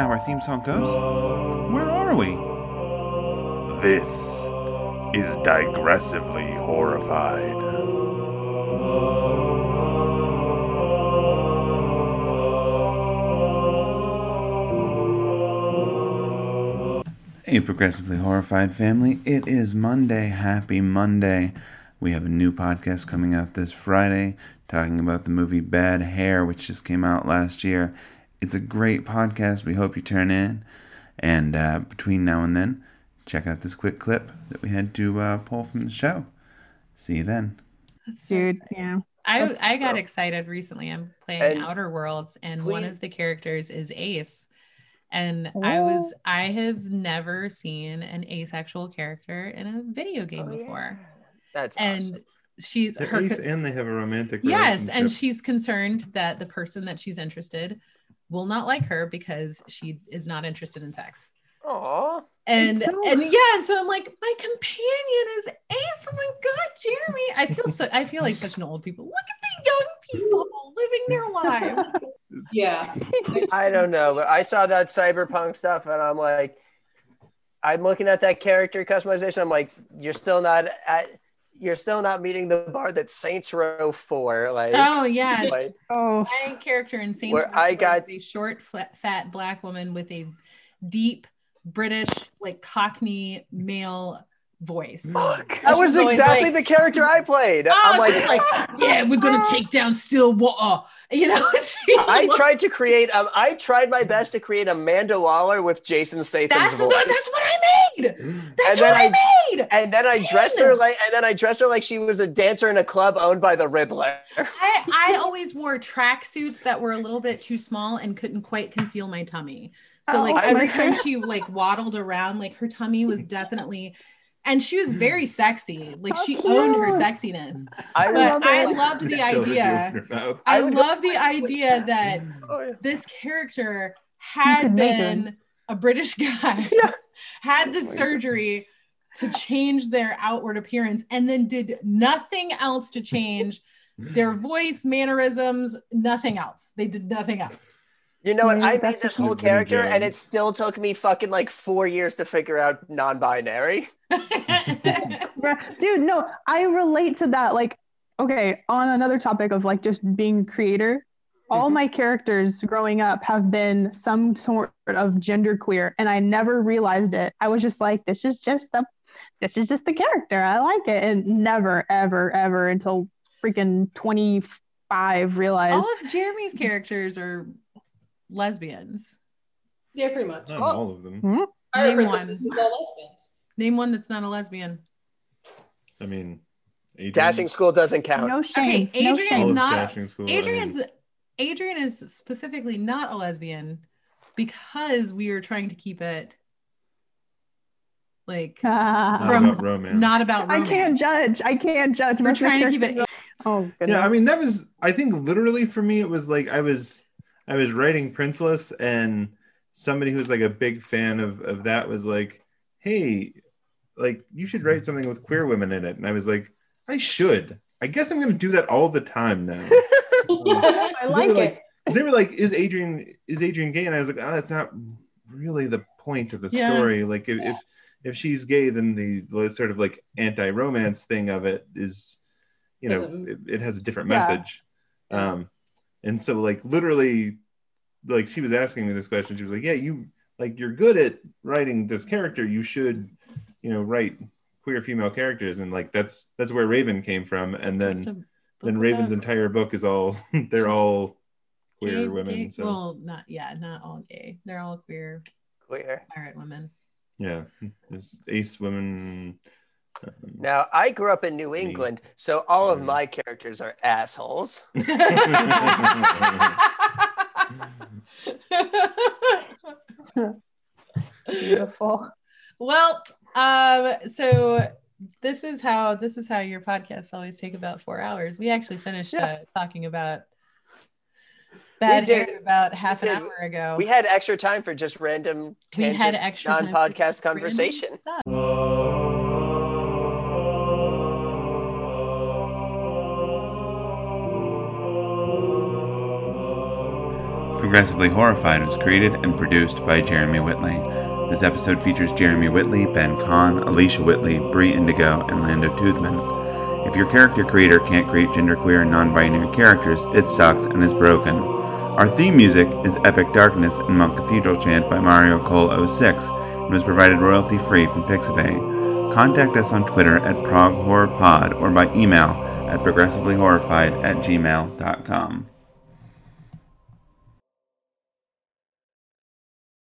now our theme song goes. Where are we? This is Digressively Horrified. Hey, Progressively Horrified family. It is Monday. Happy Monday. We have a new podcast coming out this Friday talking about the movie Bad Hair, which just came out last year. It's a great podcast. We hope you turn in. And uh, between now and then, check out this quick clip that we had to uh, pull from the show. See you then. That's so Dude, exciting. yeah. I That's- I got excited recently. I'm playing And Outer Worlds, and one of the characters is Ace. And I was Oh. I have never seen an asexual character in a video game Oh, before. yeah. That's And awesome. she's They're her ace and they have a romantic yes, and she's concerned that the person that she's interested will not like her because she is not interested in sex. Aw. And so- and yeah, and so I'm like, my companion is Ace. Oh my god, Jeremy. I feel so I feel like such an old people. Look at the young people living their lives. Yeah. I don't know, but I saw that cyberpunk stuff and I'm like, I'm looking at that character customization. I'm like, you're still not at, you're still not meeting the bar that Saints Row 4. Like, Oh yeah. like Oh, My character in Saints Where Row I is got- a short, flat, fat black woman with a deep British, like Cockney male voice. that was exactly like- the character I played. Oh, I'm like, like, yeah, we're gonna take down Stillwater. You know, she I looks- tried to create, um, I tried my best to create Amanda Waller with Jason Statham's That's voice. what, that's what I made. That's And what then I, I- made. and then I dressed her like, and then I dressed her like she was a dancer in a club owned by the Riddler. I, I always wore track suits that were a little bit too small and couldn't quite conceal my tummy. So Oh, like I every time she like waddled around, like her tummy was definitely, and she was very sexy. Like How she owned her sexiness. I But love I loved the Until they do idea. open their mouth. I I love the idea that Oh, yeah. this character had make been a British guy, Yeah. had the Oh my God. surgery to change their outward appearance, and then did nothing else to change their voice, mannerisms, nothing else. They did nothing else. You know what? Yeah, I made this whole Vinnie character, and it still took me fucking like four years to figure out non-binary. Dude, no, I relate to that. Like, okay, on another topic of like just being creator, all Mhm. my characters growing up have been some sort of genderqueer, and I never realized it. I was just like, this is just the, this is just the character. I like it, and never, ever, ever until freaking twenty five realized. all of Jeremy's characters are lesbians. Yeah, pretty much. Not Oh. all of them. Hmm? Fire Name one. is all lesbians. Name one that's not a lesbian. I mean, Adrian, Dashing school doesn't count. no shame. Okay, no Adrian's shame. all of not- Dashing School, I mean, Adrian is specifically not a lesbian because we are trying to keep it like not from- about romance. not about I can't judge. I can't judge. We're trying to keep it Oh goodness. yeah, I mean that was I think literally for me it was like I was I was writing Princeless and somebody who's like a big fan of of that was like, hey, like you should write something with queer women in it, and I was like, I should. I guess I'm gonna do that all the time now. I They like were it. like, they were like, "Is Adrian is Adrian gay?" And I was like, "Oh, that's not really the point of the Yeah. story. Like, if, if if she's gay, then the, the sort of like anti-romance thing of it is, you know, it, it has a different Yeah. message." Um, and so like literally, like she was asking me this question. She was like, "Yeah, you like you're good at writing this character. You should, you know, write." queer female characters and like that's that's where raven came from and then just a book then Raven's about entire book is all they're She's all queer gay- women. gay- so Well, not yeah, not all gay. They're all queer Queer. pirate women. yeah, there's ace women. Um, Now, I grew up in New England, so all of my characters are assholes. Beautiful. well, um, so this is how this is how your podcasts always take about four hours. We actually finished uh, talking about bad hair about half an hour ago. We had extra time for just random, We had tangent, extra non-podcast just random conversation. Progressively Horrified was created and produced by Jeremy Whitley. This episode features Jeremy Whitley, Ben Kahn, Alicia Whitley, Brie Indigo, and Lando Toothman. If your character creator can't create genderqueer and non binary characters, it sucks and is broken. Our theme music is Epic Darkness and Monk Cathedral Chant by Mario Cole 06 and was provided royalty free from Pixabay. Contact us on Twitter at ProgHorrorPod or by email at progressivelyhorrified at gmail.com.